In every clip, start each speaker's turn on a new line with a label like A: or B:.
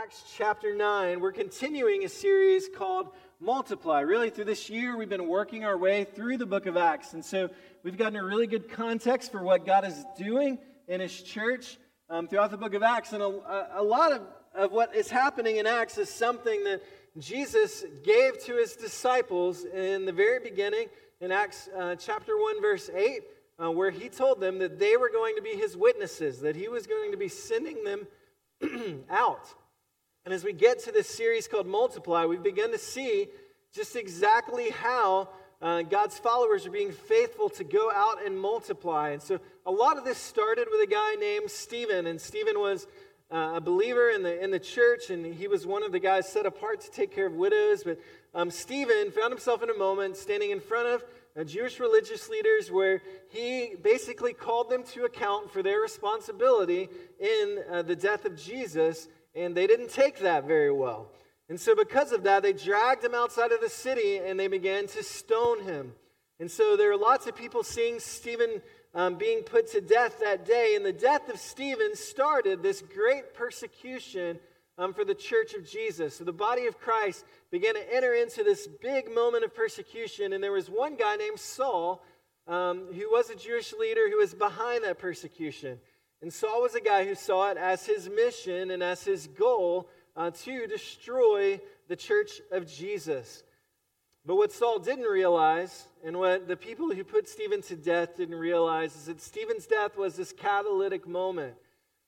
A: Acts chapter 9. We're continuing a series called Multiply. Really, through this year, we've been working our way through the book of Acts. And so we've gotten a really good context for what God is doing in His church um, throughout the book of Acts. And a, a lot of, of what is happening in Acts is something that Jesus gave to His disciples in the very beginning in Acts uh, chapter 1, verse 8. Uh, where he told them that they were going to be his witnesses, that he was going to be sending them out. And as we get to this series called Multiply, we've begun to see just exactly how uh, God's followers are being faithful to go out and multiply. And so a lot of this started with a guy named Stephen. And Stephen was uh, a believer in the, in the church, and he was one of the guys set apart to take care of widows. But um, Stephen found himself in a moment standing in front of uh, Jewish religious leaders where he basically called them to account for their responsibility in uh, the death of Jesus, and they didn't take that very well. And so, because of that, they dragged him outside of the city and they began to stone him. And so, there are lots of people seeing Stephen um, being put to death that day. And the death of Stephen started this great persecution um, for the church of Jesus. So, the body of Christ began to enter into this big moment of persecution. And there was one guy named Saul um, who was a Jewish leader who was behind that persecution. And Saul was a guy who saw it as his mission and as his goal uh, to destroy the church of Jesus. But what Saul didn't realize, and what the people who put Stephen to death didn't realize, is that Stephen's death was this catalytic moment.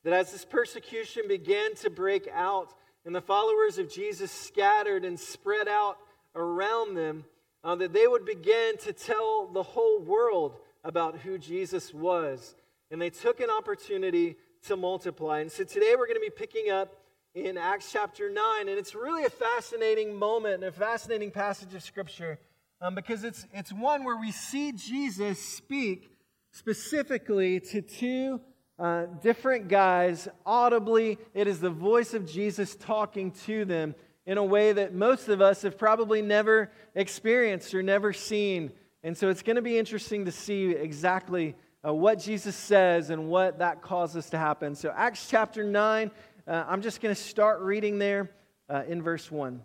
A: That as this persecution began to break out, and the followers of Jesus scattered and spread out around them, uh, that they would begin to tell the whole world about who Jesus was. And they took an opportunity to multiply. And so today we're going to be picking up in Acts chapter 9. And it's really a fascinating moment and a fascinating passage of Scripture um, because it's, it's one where we see Jesus speak specifically to two uh, different guys audibly. It is the voice of Jesus talking to them in a way that most of us have probably never experienced or never seen. And so it's going to be interesting to see exactly uh, what Jesus says and what that causes to happen. So, Acts chapter 9, uh, I'm just going to start reading there uh, in verse 1.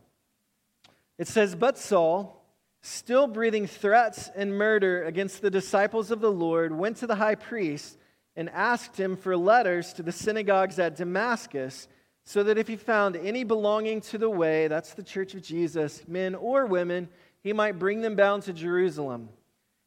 A: It says, But Saul, still breathing threats and murder against the disciples of the Lord, went to the high priest and asked him for letters to the synagogues at Damascus, so that if he found any belonging to the way, that's the church of Jesus, men or women, he might bring them bound to Jerusalem.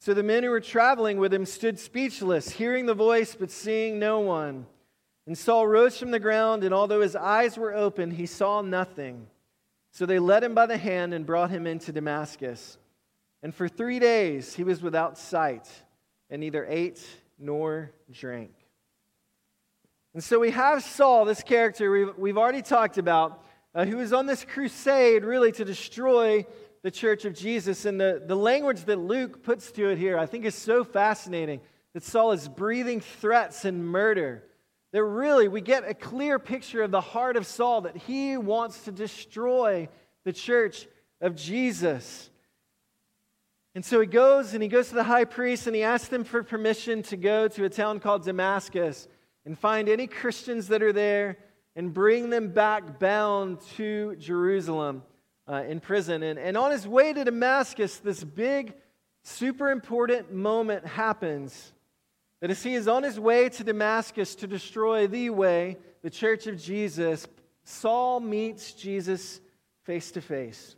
A: So the men who were traveling with him stood speechless, hearing the voice, but seeing no one. And Saul rose from the ground, and although his eyes were open, he saw nothing. So they led him by the hand and brought him into Damascus. And for three days he was without sight, and neither ate nor drank. And so we have Saul, this character we've, we've already talked about, uh, who is on this crusade really to destroy the church of Jesus. And the, the language that Luke puts to it here, I think, is so fascinating that Saul is breathing threats and murder. That really we get a clear picture of the heart of Saul that he wants to destroy the church of Jesus. And so he goes and he goes to the high priest and he asks them for permission to go to a town called Damascus and find any Christians that are there and bring them back bound to Jerusalem uh, in prison. And, and on his way to Damascus, this big, super important moment happens. That as he is on his way to Damascus to destroy the way, the church of Jesus, Saul meets Jesus face to face.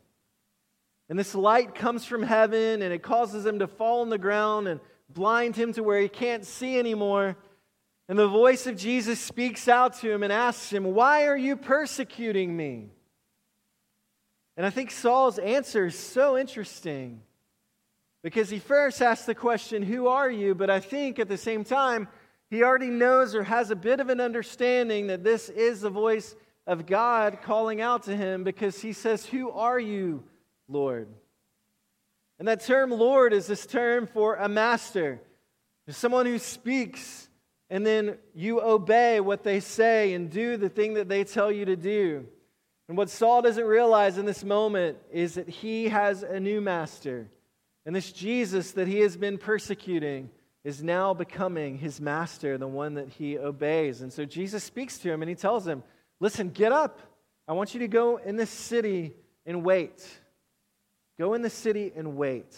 A: And this light comes from heaven and it causes him to fall on the ground and blind him to where he can't see anymore. And the voice of Jesus speaks out to him and asks him, Why are you persecuting me? And I think Saul's answer is so interesting because he first asks the question, Who are you? But I think at the same time, he already knows or has a bit of an understanding that this is the voice of God calling out to him because he says, Who are you, Lord. And that term Lord is this term for a master, someone who speaks and then you obey what they say and do the thing that they tell you to do. And what Saul doesn't realize in this moment is that he has a new master. And this Jesus that he has been persecuting is now becoming his master, the one that he obeys. And so Jesus speaks to him and he tells him, Listen, get up. I want you to go in this city and wait. Go in the city and wait.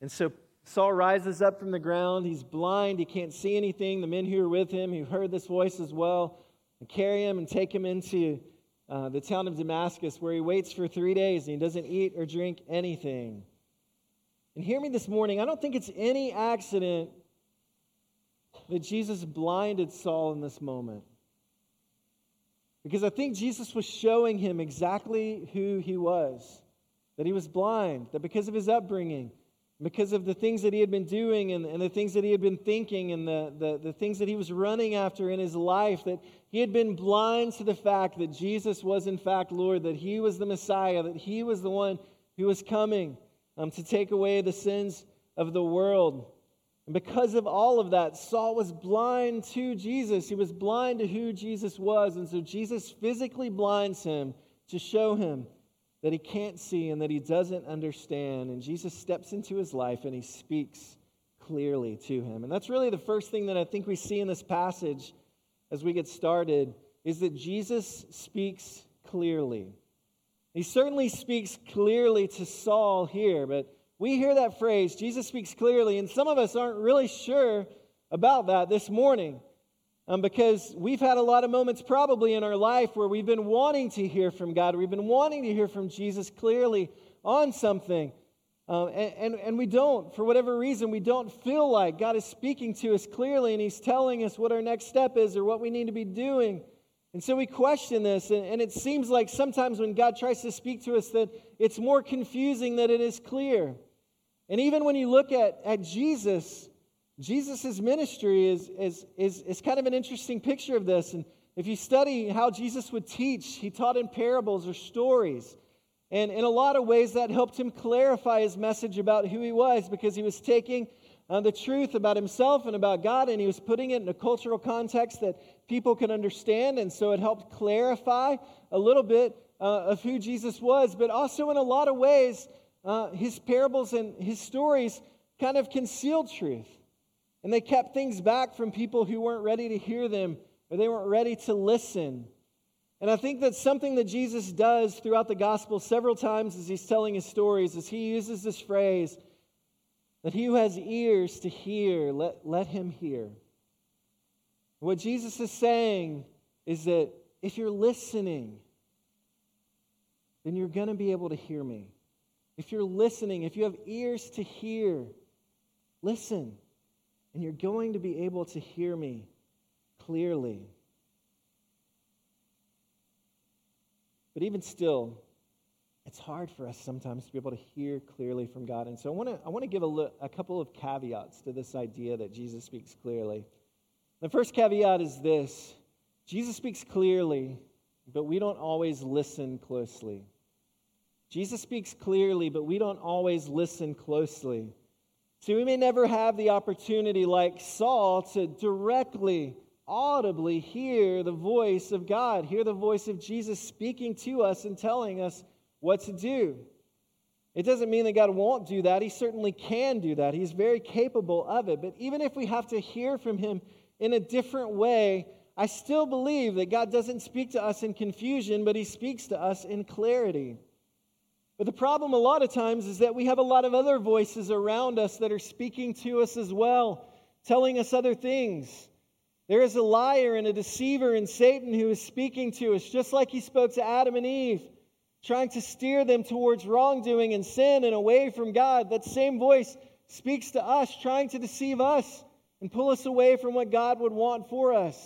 A: And so Saul rises up from the ground. He's blind. He can't see anything. The men who are with him, who heard this voice as well, carry him and take him into uh, the town of Damascus, where he waits for three days and he doesn't eat or drink anything. And hear me this morning, I don't think it's any accident that Jesus blinded Saul in this moment. Because I think Jesus was showing him exactly who he was. That he was blind, that because of his upbringing, because of the things that he had been doing and, and the things that he had been thinking and the, the, the things that he was running after in his life, that he had been blind to the fact that Jesus was, in fact, Lord, that he was the Messiah, that he was the one who was coming um, to take away the sins of the world. And because of all of that, Saul was blind to Jesus. He was blind to who Jesus was. And so Jesus physically blinds him to show him that he can't see and that he doesn't understand. And Jesus steps into his life and he speaks clearly to him. And that's really the first thing that I think we see in this passage as we get started is that Jesus speaks clearly. He certainly speaks clearly to Saul here, but we hear that phrase, Jesus speaks clearly, and some of us aren't really sure about that this morning um, because we've had a lot of moments probably in our life where we've been wanting to hear from God. We've been wanting to hear from Jesus clearly on something. Um, and, and, and we don't, for whatever reason, we don't feel like God is speaking to us clearly and He's telling us what our next step is or what we need to be doing. And so we question this, and, and it seems like sometimes when God tries to speak to us that it's more confusing than it is clear. And even when you look at, at Jesus, Jesus' ministry is, is, is, is kind of an interesting picture of this. And if you study how Jesus would teach, he taught in parables or stories. And in a lot of ways, that helped him clarify his message about who he was because he was taking uh, the truth about himself and about God and he was putting it in a cultural context that people could understand. And so it helped clarify a little bit uh, of who Jesus was. But also, in a lot of ways, uh, his parables and his stories kind of concealed truth. And they kept things back from people who weren't ready to hear them or they weren't ready to listen. And I think that's something that Jesus does throughout the gospel several times as he's telling his stories, as he uses this phrase that he who has ears to hear, let, let him hear. What Jesus is saying is that if you're listening, then you're going to be able to hear me. If you're listening, if you have ears to hear, listen and you're going to be able to hear me clearly. But even still, it's hard for us sometimes to be able to hear clearly from God. And so I want to, I want to give a, a couple of caveats to this idea that Jesus speaks clearly. The first caveat is this Jesus speaks clearly, but we don't always listen closely. Jesus speaks clearly, but we don't always listen closely. See, we may never have the opportunity, like Saul, to directly, audibly hear the voice of God, hear the voice of Jesus speaking to us and telling us what to do. It doesn't mean that God won't do that. He certainly can do that. He's very capable of it. But even if we have to hear from Him in a different way, I still believe that God doesn't speak to us in confusion, but He speaks to us in clarity. But the problem a lot of times is that we have a lot of other voices around us that are speaking to us as well, telling us other things. There is a liar and a deceiver in Satan who is speaking to us, just like he spoke to Adam and Eve, trying to steer them towards wrongdoing and sin and away from God. That same voice speaks to us, trying to deceive us and pull us away from what God would want for us.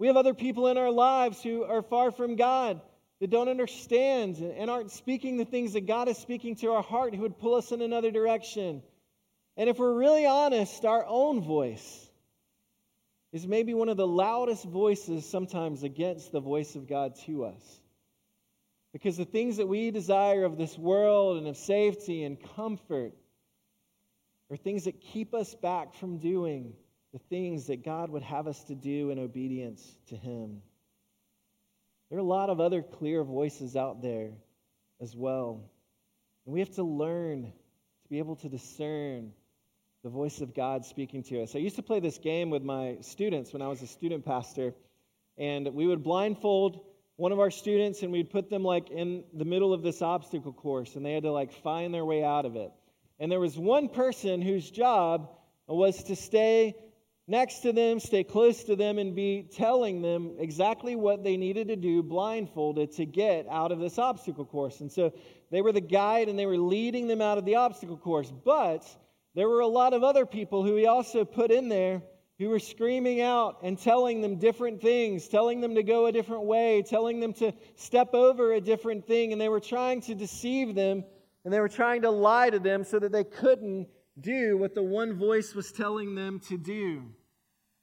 A: We have other people in our lives who are far from God that don't understand and aren't speaking the things that God is speaking to our heart who would pull us in another direction. And if we're really honest, our own voice is maybe one of the loudest voices sometimes against the voice of God to us. Because the things that we desire of this world and of safety and comfort are things that keep us back from doing the things that God would have us to do in obedience to Him. There are a lot of other clear voices out there as well. And we have to learn to be able to discern the voice of God speaking to us. I used to play this game with my students when I was a student pastor, and we would blindfold one of our students and we'd put them like in the middle of this obstacle course and they had to like find their way out of it. And there was one person whose job was to stay next to them, stay close to them, and be telling them exactly what they needed to do blindfolded to get out of this obstacle course. And so they were the guide and they were leading them out of the obstacle course. But there were a lot of other people who he also put in there who were screaming out and telling them different things, telling them to go a different way, telling them to step over a different thing. And they were trying to deceive them and they were trying to lie to them so that they couldn't do what the one voice was telling them to do.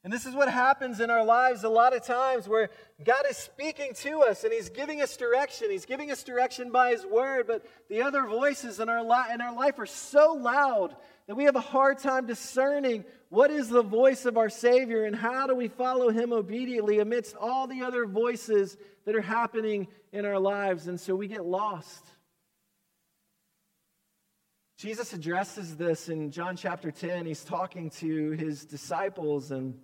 A: And this is what happens in our lives a lot of times where God is speaking to us and He's giving us direction. He's giving us direction by His word, but the other voices in our, li- in our life are so loud that we have a hard time discerning what is the voice of our Savior and how do we follow Him obediently amidst all the other voices that are happening in our lives. And so we get lost. Jesus addresses this in John chapter 10. He's talking to his disciples and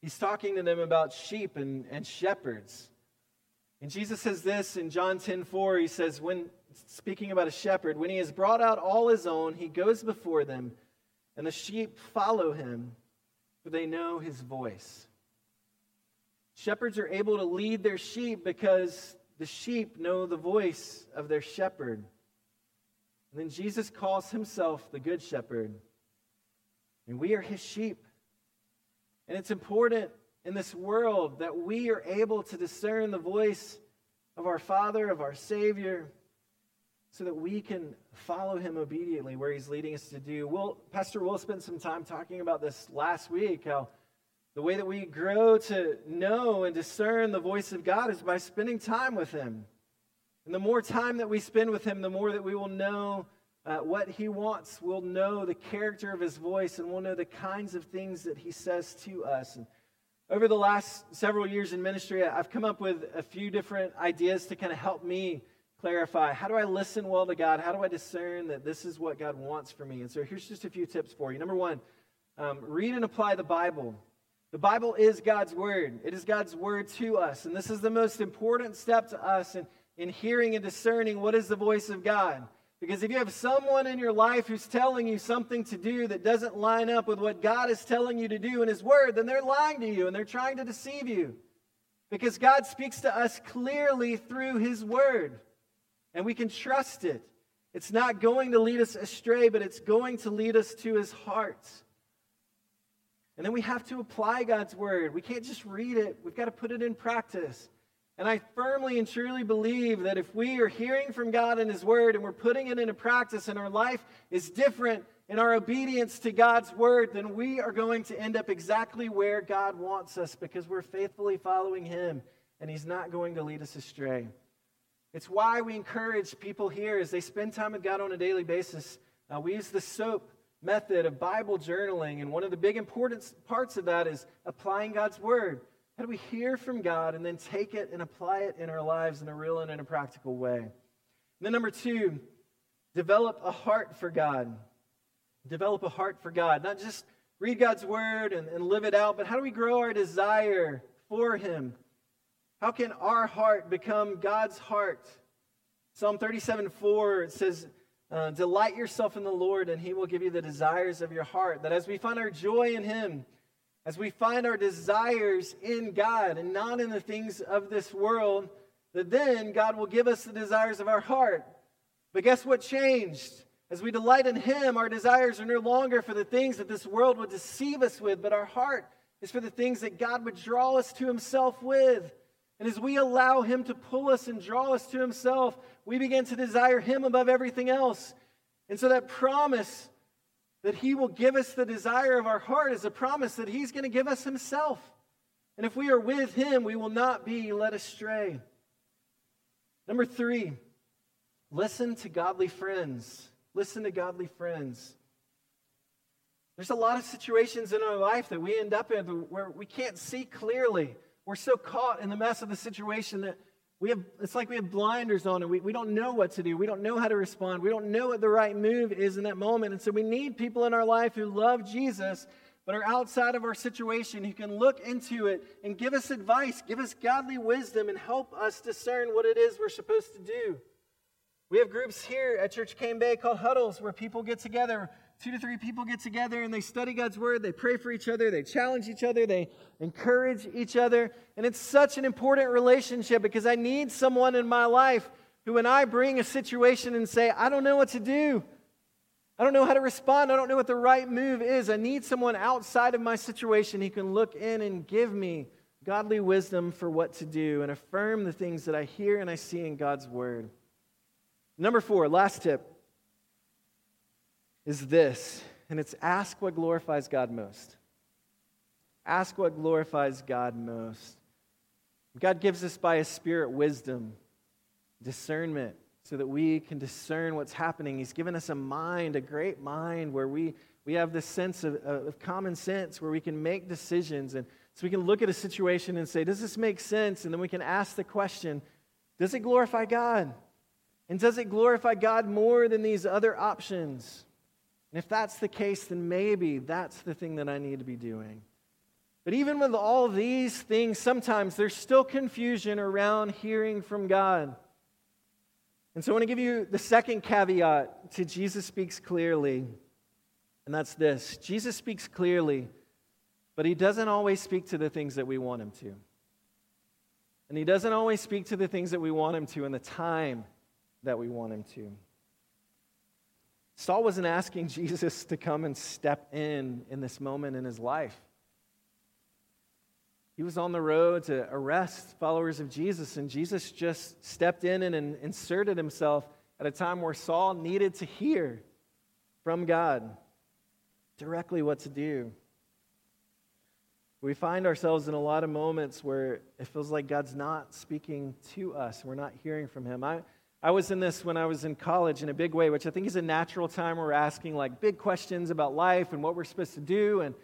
A: he's talking to them about sheep and, and shepherds. And Jesus says this in John 10 4. He says, when speaking about a shepherd, when he has brought out all his own, he goes before them, and the sheep follow him, for they know his voice. Shepherds are able to lead their sheep because the sheep know the voice of their shepherd. And then Jesus calls himself the Good Shepherd. And we are his sheep. And it's important in this world that we are able to discern the voice of our Father, of our Savior, so that we can follow him obediently where he's leading us to do. We'll, Pastor Will spent some time talking about this last week, how the way that we grow to know and discern the voice of God is by spending time with him. And the more time that we spend with Him, the more that we will know uh, what He wants. We'll know the character of His voice, and we'll know the kinds of things that He says to us. And over the last several years in ministry, I've come up with a few different ideas to kind of help me clarify how do I listen well to God? How do I discern that this is what God wants for me? And so here's just a few tips for you. Number one, um, read and apply the Bible. The Bible is God's word. It is God's word to us. And this is the most important step to us. And in hearing and discerning what is the voice of God. Because if you have someone in your life who's telling you something to do that doesn't line up with what God is telling you to do in His Word, then they're lying to you and they're trying to deceive you. Because God speaks to us clearly through His Word, and we can trust it. It's not going to lead us astray, but it's going to lead us to His heart. And then we have to apply God's Word. We can't just read it, we've got to put it in practice. And I firmly and truly believe that if we are hearing from God in His Word and we're putting it into practice and our life is different in our obedience to God's Word, then we are going to end up exactly where God wants us because we're faithfully following Him and He's not going to lead us astray. It's why we encourage people here as they spend time with God on a daily basis. Uh, we use the SOAP method of Bible journaling, and one of the big important parts of that is applying God's Word. How do we hear from God and then take it and apply it in our lives in a real and in a practical way? And then, number two, develop a heart for God. Develop a heart for God. Not just read God's word and, and live it out, but how do we grow our desire for Him? How can our heart become God's heart? Psalm 37 4, it says, uh, Delight yourself in the Lord, and He will give you the desires of your heart. That as we find our joy in Him, as we find our desires in God and not in the things of this world, that then God will give us the desires of our heart. But guess what changed? As we delight in Him, our desires are no longer for the things that this world would deceive us with, but our heart is for the things that God would draw us to Himself with. And as we allow Him to pull us and draw us to Himself, we begin to desire Him above everything else. And so that promise that He will give us the desire of our heart is a promise that He's going to give us Himself. And if we are with Him, we will not be led astray. Number three, listen to godly friends. Listen to godly friends. There's a lot of situations in our life that we end up in where we can't see clearly. We're so caught in the mess of the situation that we have, it's like we have blinders on and we, we don't know what to do. We don't know how to respond. We don't know what the right move is in that moment. And so we need people in our life who love Jesus but are outside of our situation who can look into it and give us advice, give us godly wisdom, and help us discern what it is we're supposed to do. We have groups here at Church Cane Bay called huddles where people get together two to three people get together and they study God's word, they pray for each other, they challenge each other, they encourage each other. And it's such an important relationship because I need someone in my life who, when I bring a situation and say, I don't know what to do, I don't know how to respond, I don't know what the right move is, I need someone outside of my situation who can look in and give me godly wisdom for what to do and affirm the things that I hear and I see in God's word. Number four, last tip is this, and it's ask what glorifies God most. Ask what glorifies God most. God gives us by His Spirit wisdom, discernment, so that we can discern what's happening. He's given us a mind, a great mind, where we, we have this sense of, of common sense, where we can make decisions. And so we can look at a situation and say, Does this make sense? And then we can ask the question Does it glorify God? And does it glorify God more than these other options? And if that's the case, then maybe that's the thing that I need to be doing. But even with all these things, sometimes there's still confusion around hearing from God. And so I want to give you the second caveat to Jesus speaks clearly, and that's this Jesus speaks clearly, but he doesn't always speak to the things that we want him to. And he doesn't always speak to the things that we want him to in the time that we want him to. Saul wasn't asking Jesus to come and step in in this moment in his life. He was on the road to arrest followers of Jesus, and Jesus just stepped in and inserted himself at a time where Saul needed to hear from God directly what to do. We find ourselves in a lot of moments where it feels like God's not speaking to us. We're not hearing from Him. I, I was in this when I was in college in a big way, which I think is a natural time where we're asking like big questions about life and what we're supposed to do and,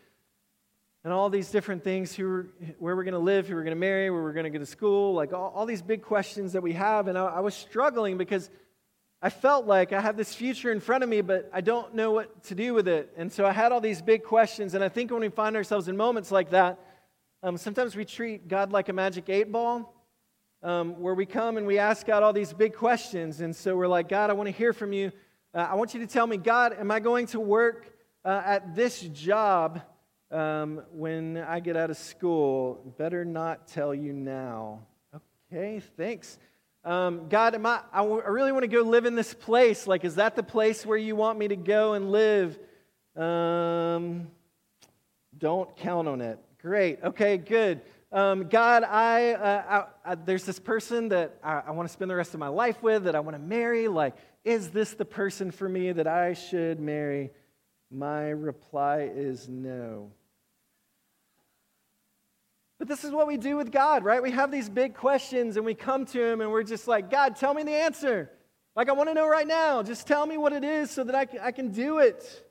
A: and all these different things who where we're going to live, who we're going to marry, where we're going to go to school, like all, all these big questions that we have. And I, I was struggling because I felt like I have this future in front of me, but I don't know what to do with it. And so I had all these big questions. And I think when we find ourselves in moments like that, um, sometimes we treat God like a magic eight ball um, where we come and we ask God all these big questions. And so we're like, God, I want to hear from you. Uh, I want you to tell me, God, am I going to work uh, at this job um, when I get out of school? Better not tell you now. Okay, thanks. Um, God, am I, I, w- I really want to go live in this place. Like, is that the place where you want me to go and live? Um, don't count on it. Great. Okay, good um, God, I, uh, I, I, there's this person that I, I want to spend the rest of my life with, that I want to marry. Like, is this the person for me that I should marry? My reply is no. But this is what we do with God, right? We have these big questions and we come to Him and we're just like, God, tell me the answer. Like, I want to know right now. Just tell me what it is so that I can, I can do it.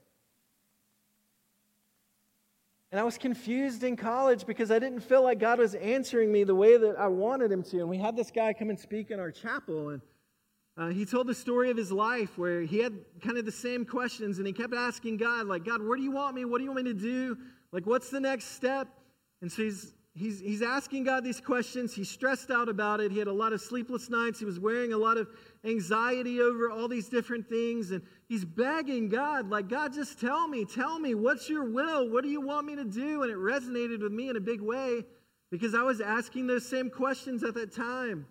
A: And I was confused in college because I didn't feel like God was answering me the way that I wanted Him to. And we had this guy come and speak in our chapel, and uh, he told the story of his life where he had kind of the same questions, and he kept asking God, like, God, where do you want me? What do you want me to do? Like, what's the next step? And so he's he's, he's asking God these questions. He's stressed out about it. He had a lot of sleepless nights. He was wearing a lot of anxiety over all these different things. And he's begging God, like, God, just tell me, tell me, what's your will? What do you want me to do? And it resonated with me in a big way because I was asking those same questions at that time.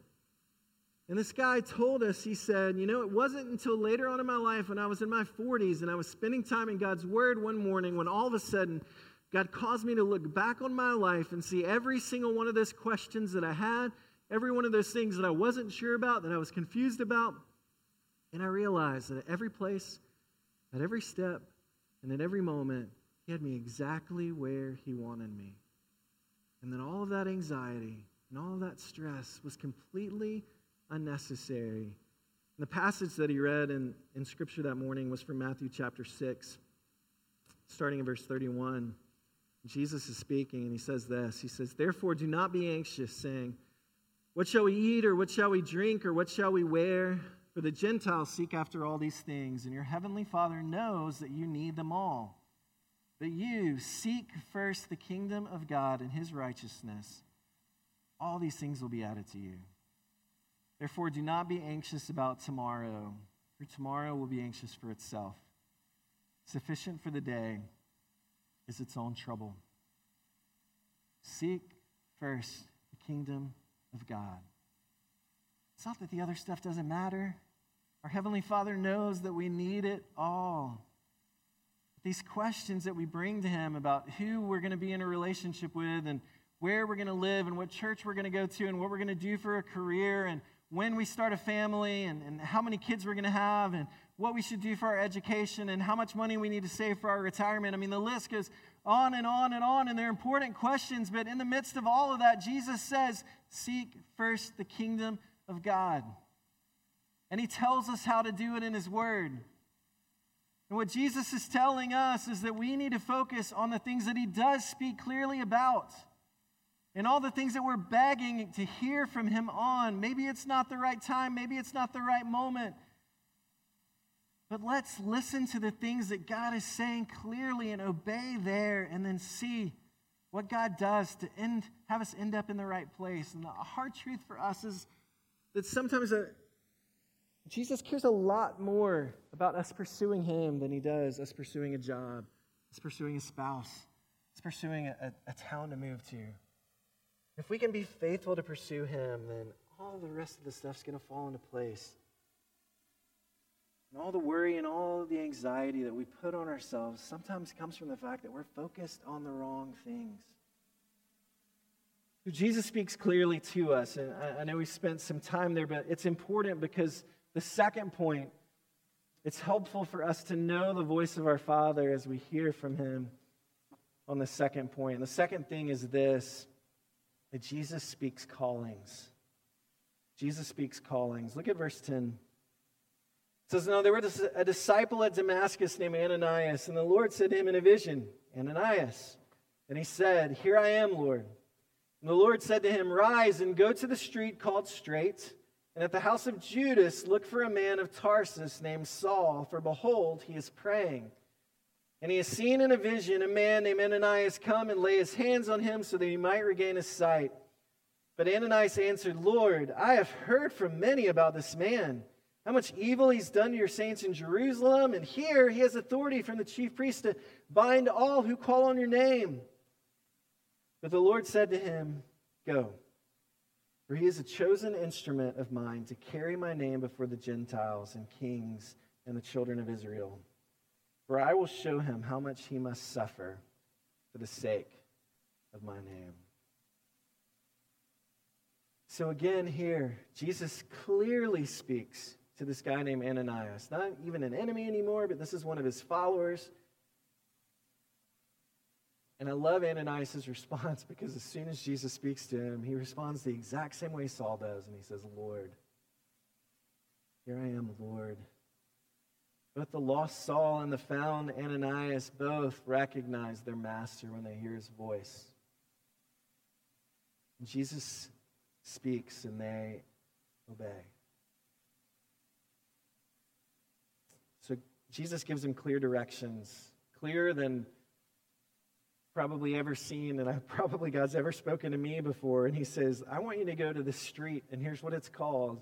A: And this guy told us, he said, You know, it wasn't until later on in my life when I was in my 40s and I was spending time in God's Word one morning when all of a sudden God caused me to look back on my life and see every single one of those questions that I had, every one of those things that I wasn't sure about, that I was confused about. And I realized that at every place, at every step, and at every moment, He had me exactly where He wanted me. And then all of that anxiety and all of that stress was completely unnecessary. And the passage that he read in, in Scripture that morning was from Matthew chapter 6, starting in verse 31. Jesus is speaking, and he says this He says, Therefore, do not be anxious, saying, What shall we eat, or what shall we drink, or what shall we wear? For the Gentiles seek after all these things, and your heavenly Father knows that you need them all. But you seek first the kingdom of God and his righteousness. All these things will be added to you. Therefore, do not be anxious about tomorrow, for tomorrow will be anxious for itself. Sufficient for the day is its own trouble. Seek first the kingdom of God. It's not that the other stuff doesn't matter. Our Heavenly Father knows that we need it all. These questions that we bring to Him about who we're going to be in a relationship with and where we're going to live and what church we're going to go to and what we're going to do for a career and when we start a family and, and how many kids we're going to have and what we should do for our education and how much money we need to save for our retirement. I mean, the list goes on and on and on, and they're important questions, but in the midst of all of that, Jesus says, Seek first the kingdom of God. And he tells us how to do it in his word. And what Jesus is telling us is that we need to focus on the things that he does speak clearly about. And all the things that we're begging to hear from him on. Maybe it's not the right time, maybe it's not the right moment. But let's listen to the things that God is saying clearly and obey there and then see what God does to end, have us end up in the right place. And the hard truth for us is that sometimes a, Jesus cares a lot more about us pursuing Him than He does us pursuing a job, us pursuing a spouse, us pursuing a, a, a town to move to. If we can be faithful to pursue Him, then all the rest of the stuff's going to fall into place. And all the worry and all the anxiety that we put on ourselves sometimes comes from the fact that we're focused on the wrong things. Jesus speaks clearly to us, and I know we spent some time there, but it's important because the second point, it's helpful for us to know the voice of our Father as we hear from Him on the second point. And the second thing is this that Jesus speaks callings. Jesus speaks callings. Look at verse 10. It says, Now there was a disciple at Damascus named Ananias, and the Lord said to him in a vision, Ananias. And he said, Here I am, Lord. And the Lord said to him, Rise and go to the street called Straight and at the house of Judas, look for a man of Tarsus named Saul, for behold, he is praying. And he has seen in a vision a man named Ananias come and lay his hands on him so that he might regain his sight. But Ananias answered, Lord, I have heard from many about this man, how much evil he's done to your saints in Jerusalem, and here he has authority from the chief priest to bind all who call on your name. But the Lord said to him, Go. For he is a chosen instrument of mine to carry my name before the Gentiles and kings and the children of Israel. For I will show him how much he must suffer for the sake of my name. So, again, here, Jesus clearly speaks to this guy named Ananias. Not even an enemy anymore, but this is one of his followers. And I love Ananias' response because as soon as Jesus speaks to him, he responds the exact same way Saul does, and he says, Lord, here I am, Lord. Both the lost Saul and the found Ananias both recognize their master when they hear his voice. And Jesus speaks and they obey. So Jesus gives them clear directions, clearer than probably ever seen and probably God's ever spoken to me before. And he says, I want you to go to this street and here's what it's called.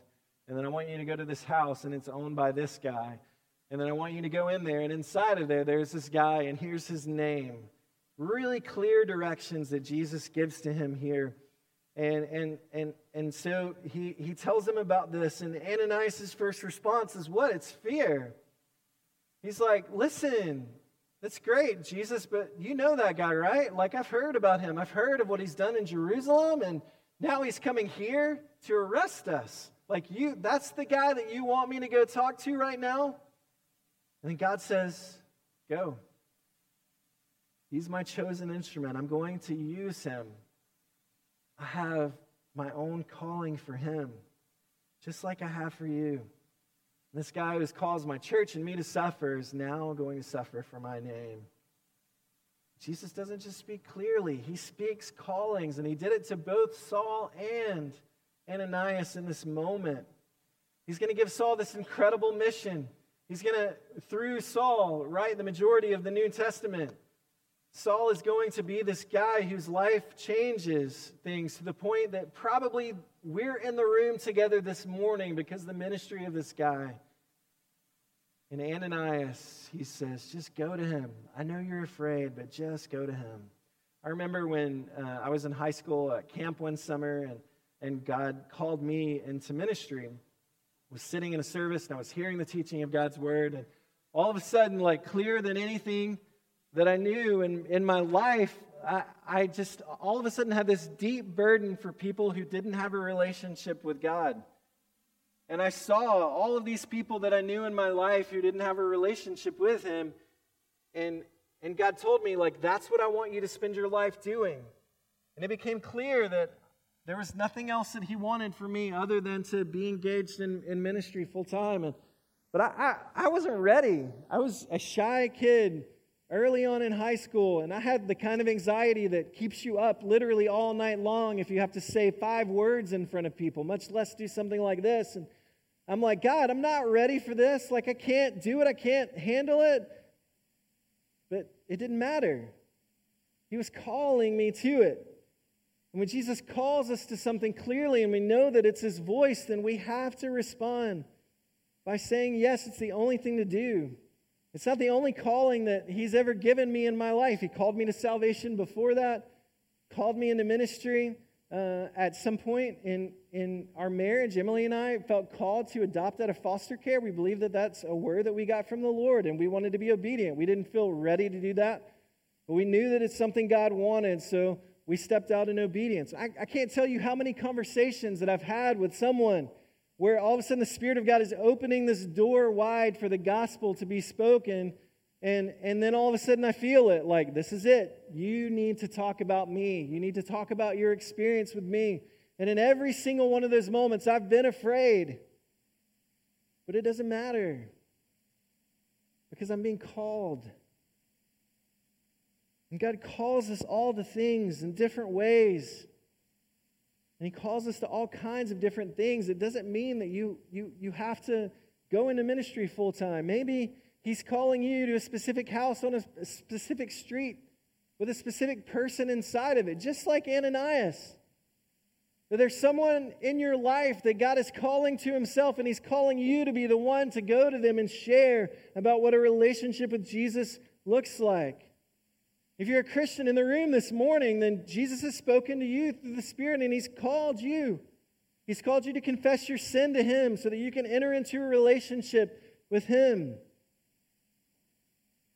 A: And then I want you to go to this house and it's owned by this guy. And then I want you to go in there and inside of there, there's this guy and here's his name. Really clear directions that Jesus gives to him here. And, and, and, and so he, he tells him about this. And Ananias' first response is what? It's fear. He's like, listen, that's great, Jesus, but you know that guy, right? Like, I've heard about him. I've heard of what he's done in Jerusalem, and now he's coming here to arrest us. Like, you, that's the guy that you want me to go talk to right now? And then God says, Go. He's my chosen instrument. I'm going to use him. I have my own calling for him. just like I have for you. This guy who has caused my church and me to suffer is now going to suffer for my name. Jesus doesn't just speak clearly, he speaks callings, and he did it to both Saul and Ananias in this moment. He's going to give Saul this incredible mission. He's going to, through Saul, write the majority of the New Testament. Saul is going to be this guy whose life changes things to the point that probably we're in the room together this morning because the ministry of this guy. And Ananias, he says, just go to him. I know you're afraid, but just go to him. I remember when uh, I was in high school at camp one summer and, and God called me into ministry. Was sitting in a service and I was hearing the teaching of God's word. And all of a sudden, like clearer than anything that I knew in, in my life, I, I just all of a sudden had this deep burden for people who didn't have a relationship with God. And I saw all of these people that I knew in my life who didn't have a relationship with Him. And, and God told me, like, that's what I want you to spend your life doing. And it became clear that there was nothing else that He wanted for me other than to be engaged in, in ministry full time. But I, I, I wasn't ready. I was a shy kid early on in high school, and I had the kind of anxiety that keeps you up literally all night long if you have to say five words in front of people, much less do something like this. And I'm like, God, I'm not ready for this. Like, I can't do it, I can't handle it. But it didn't matter. He was calling me to it. And when Jesus calls us to something clearly and we know that it's His voice, then we have to respond by saying, Yes, it's the only thing to do. It's not the only calling that He's ever given me in my life. He called me to salvation before that, called me into ministry uh, at some point in, in our marriage, Emily and I felt called to adopt out of foster care. We believe that that's a word that we got from the Lord, and we wanted to be obedient. We didn't feel ready to do that, but we knew that it's something God wanted, so we stepped out in obedience. I, I can't tell you how many conversations that I've had with someone where all of a sudden the Spirit of God is opening this door wide for the gospel to be spoken and, and then all of a sudden I feel it like, this is it. You need to talk about me. You need to talk about your experience with me. And in every single one of those moments, I've been afraid. But it doesn't matter because I'm being called. And God calls us all to things in different ways. And He calls us to all kinds of different things. It doesn't mean that you, you, you have to go into ministry full time. Maybe He's calling you to a specific house on a specific street with a specific person inside of it, just like Ananias. That there's someone in your life that God is calling to Himself, and He's calling you to be the one to go to them and share about what a relationship with Jesus looks like. If you're a Christian in the room this morning, then Jesus has spoken to you through the Spirit, and He's called you. He's called you to confess your sin to Him so that you can enter into a relationship with Him.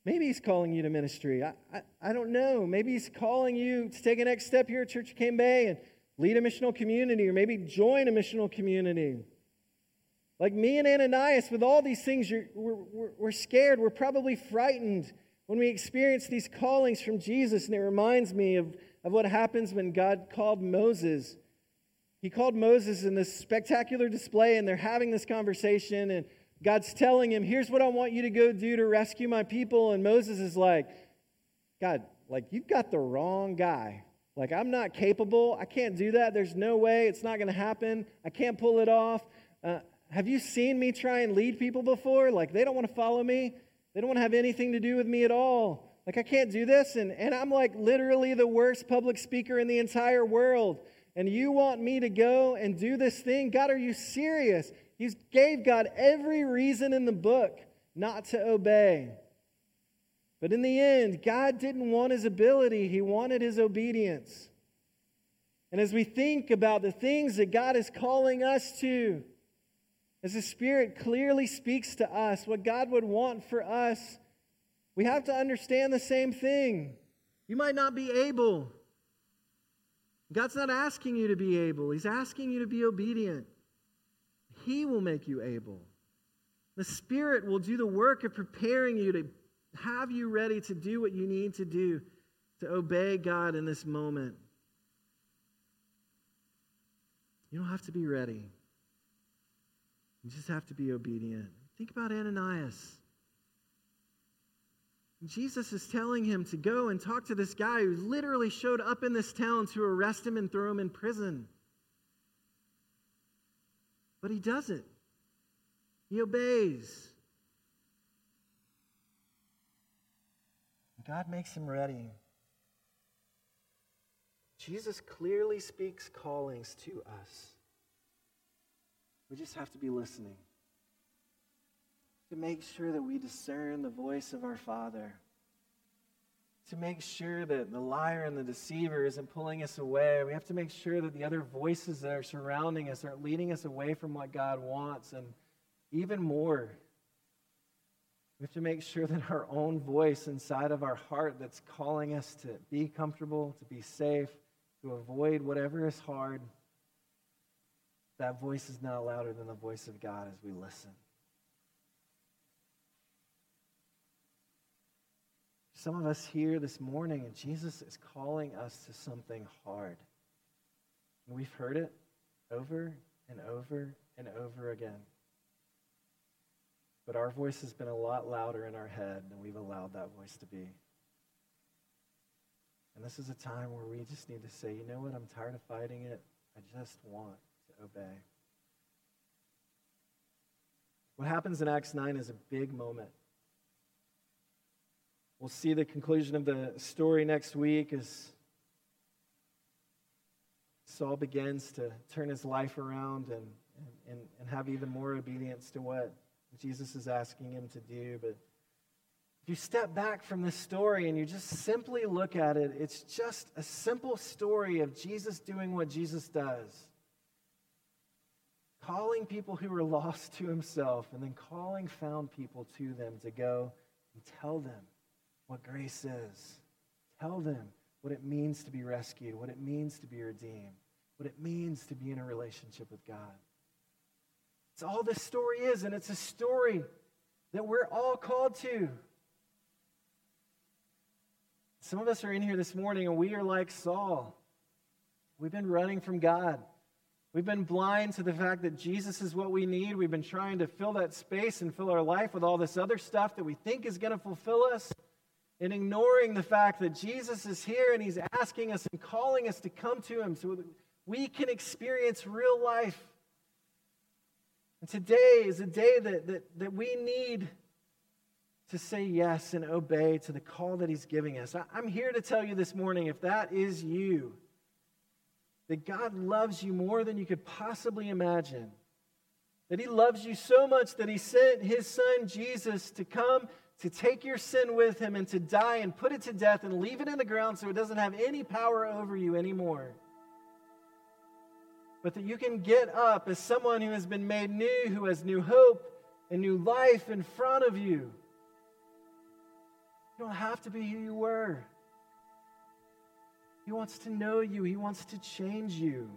A: Maybe he's calling you to ministry. I, I, I, don't know. Maybe he's calling you to take a next step here at Church of Cane Bay and lead a missional community or maybe join a missional community. Like me and Ananias, with all these things, we're, we're, we're scared. We're probably frightened when we experience these callings from Jesus. And it reminds me of, of what happens when God called Moses. He called Moses in this spectacular display, and they're having this conversation. And God's telling him, Here's what I want you to go do to rescue my people. And Moses is like, God, like, you've got the wrong guy. Like, I'm not capable. I can't do that. There's no way. It's not going to happen. I can't pull it off. Uh, have you seen me try and lead people before? Like, they don't want to follow me. They don't want to have anything to do with me at all. Like, I can't do this. And, and I'm like literally the worst public speaker in the entire world. And you want me to go and do this thing? God, are you serious? He gave God every reason in the book not to obey. But in the end, God didn't want his ability, he wanted his obedience. And as we think about the things that God is calling us to, as the Spirit clearly speaks to us what God would want for us, we have to understand the same thing. You might not be able. God's not asking you to be able, He's asking you to be obedient. He will make you able. The Spirit will do the work of preparing you to have you ready to do what you need to do to obey God in this moment. You don't have to be ready. You just have to be obedient. Think about Ananias. Jesus is telling him to go and talk to this guy who literally showed up in this town to arrest him and throw him in prison. But he doesn't. He obeys. God makes him ready. Jesus clearly speaks callings to us. We just have to be listening to make sure that we discern the voice of our Father, to make sure that the liar and the deceiver isn't pulling us away. We have to make sure that the other voices that are surrounding us aren't leading us away from what God wants. And even more, we have to make sure that our own voice inside of our heart that's calling us to be comfortable, to be safe, to avoid whatever is hard, that voice is not louder than the voice of God as we listen. Some of us here this morning, and Jesus is calling us to something hard. And we've heard it over and over and over again. But our voice has been a lot louder in our head than we've allowed that voice to be. And this is a time where we just need to say, you know what, I'm tired of fighting it. I just want obey. What happens in Acts 9 is a big moment. We'll see the conclusion of the story next week as Saul begins to turn his life around and, and, and have even more obedience to what Jesus is asking him to do. But if you step back from this story and you just simply look at it, it's just a simple story of Jesus doing what Jesus does calling people who were lost to himself and then calling found people to them to go and tell them what grace is. Tell them what it means to be rescued, what it means to be redeemed, what it means to be in a relationship with God. It's all this story is, and it's a story that we're all called to. Some of us are in here this morning, and we are like Saul. We've been running from God. We've been blind to the fact that Jesus is what we need. We've been trying to fill that space and fill our life with all this other stuff that we think is going to fulfill us and ignoring the fact that Jesus is here and he's asking us and calling us to come to him so we can experience real life. And today is a day that, that, that we need to say yes and obey to the call that he's giving us. I, I'm here to tell you this morning if that is you, that God loves you more than you could possibly imagine. That he loves you so much that he sent his son Jesus to come to take your sin with him and to die and put it to death and leave it in the ground so it doesn't have any power over you anymore. But that you can get up as someone who has been made new, who has new hope and new life in front of you. You don't have to be who you were. He wants to know you, He wants to change you.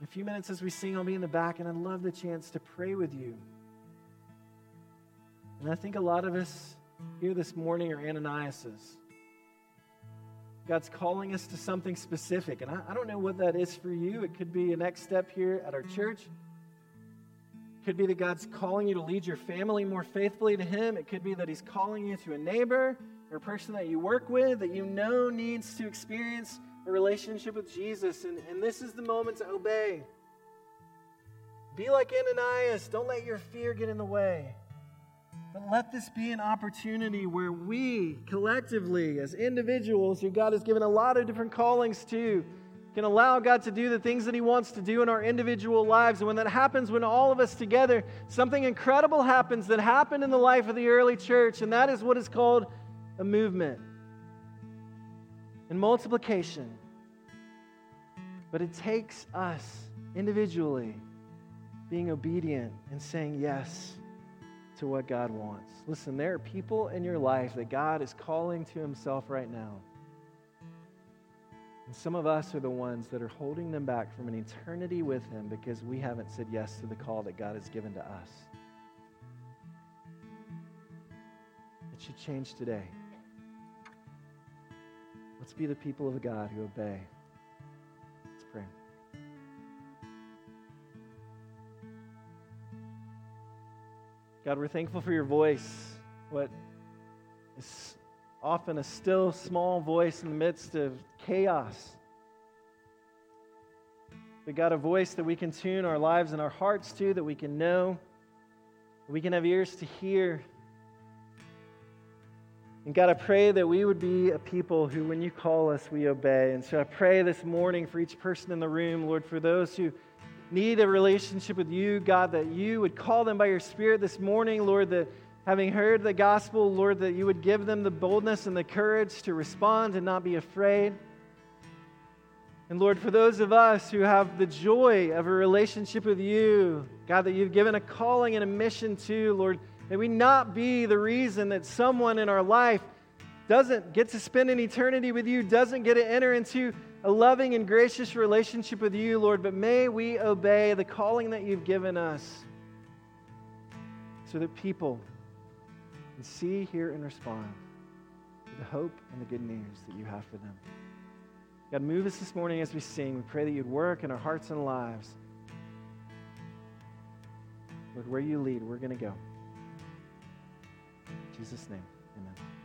A: In a few minutes as we sing, I'll be in the back, and I'd love the chance to pray with you. And I think a lot of us here this morning are Ananias's. God's calling us to something specific. And I, I, don't know what that is for you. It could be a next step here at our church. It could be that God's calling you to lead your family more faithfully to Him. It could be that He's calling you to a neighbor or a person that you work with that you know needs to experience a relationship with Jesus. And, and this is the moment to obey. Be like Ananias. Don't let your fear get in the way. But let this be an opportunity where we collectively, as individuals who God has given a lot of different callings to, can allow God to do the things that He wants to do in our individual lives. And when that happens, when all of us together, something incredible happens that happened in the life of the early church, and that is what is called a movement and multiplication. But it takes us individually being obedient and saying yes to what God wants. Listen, there are people in your life that God is calling to Himself right now. And some of us are the ones that are holding them back from an eternity with Him because we haven't said yes to the call that God has given to us. It should change today. Let's be the people of God who obey. Let's pray. God, we're thankful for your voice, what is often a still small voice in the midst of chaos. But God, a voice that we can tune our lives and our hearts to, that we can know, we can have ears to hear. And God, I pray that we would be a people who, when you call us, we obey. And so I pray this morning for each person in the room, Lord, for those who need a relationship with you, God, that you would call them by your Spirit this morning, Lord, that having heard the gospel, Lord, that you would give them the boldness and the courage to respond and not be afraid. And Lord, for those of us who have the joy of a relationship with you, God, that you've given a calling and a mission to, Lord, May we not be the reason that someone in our life doesn't get to spend an eternity with you, doesn't get to enter into a loving and gracious relationship with you, Lord, but may we obey the calling that you've given us so that people can see, hear, and respond to the hope and the good news that you have for them. God, move us this morning as we sing. We pray that you'd work in our hearts and lives. Lord, where you lead, we're going to go. Jesus' name, amen.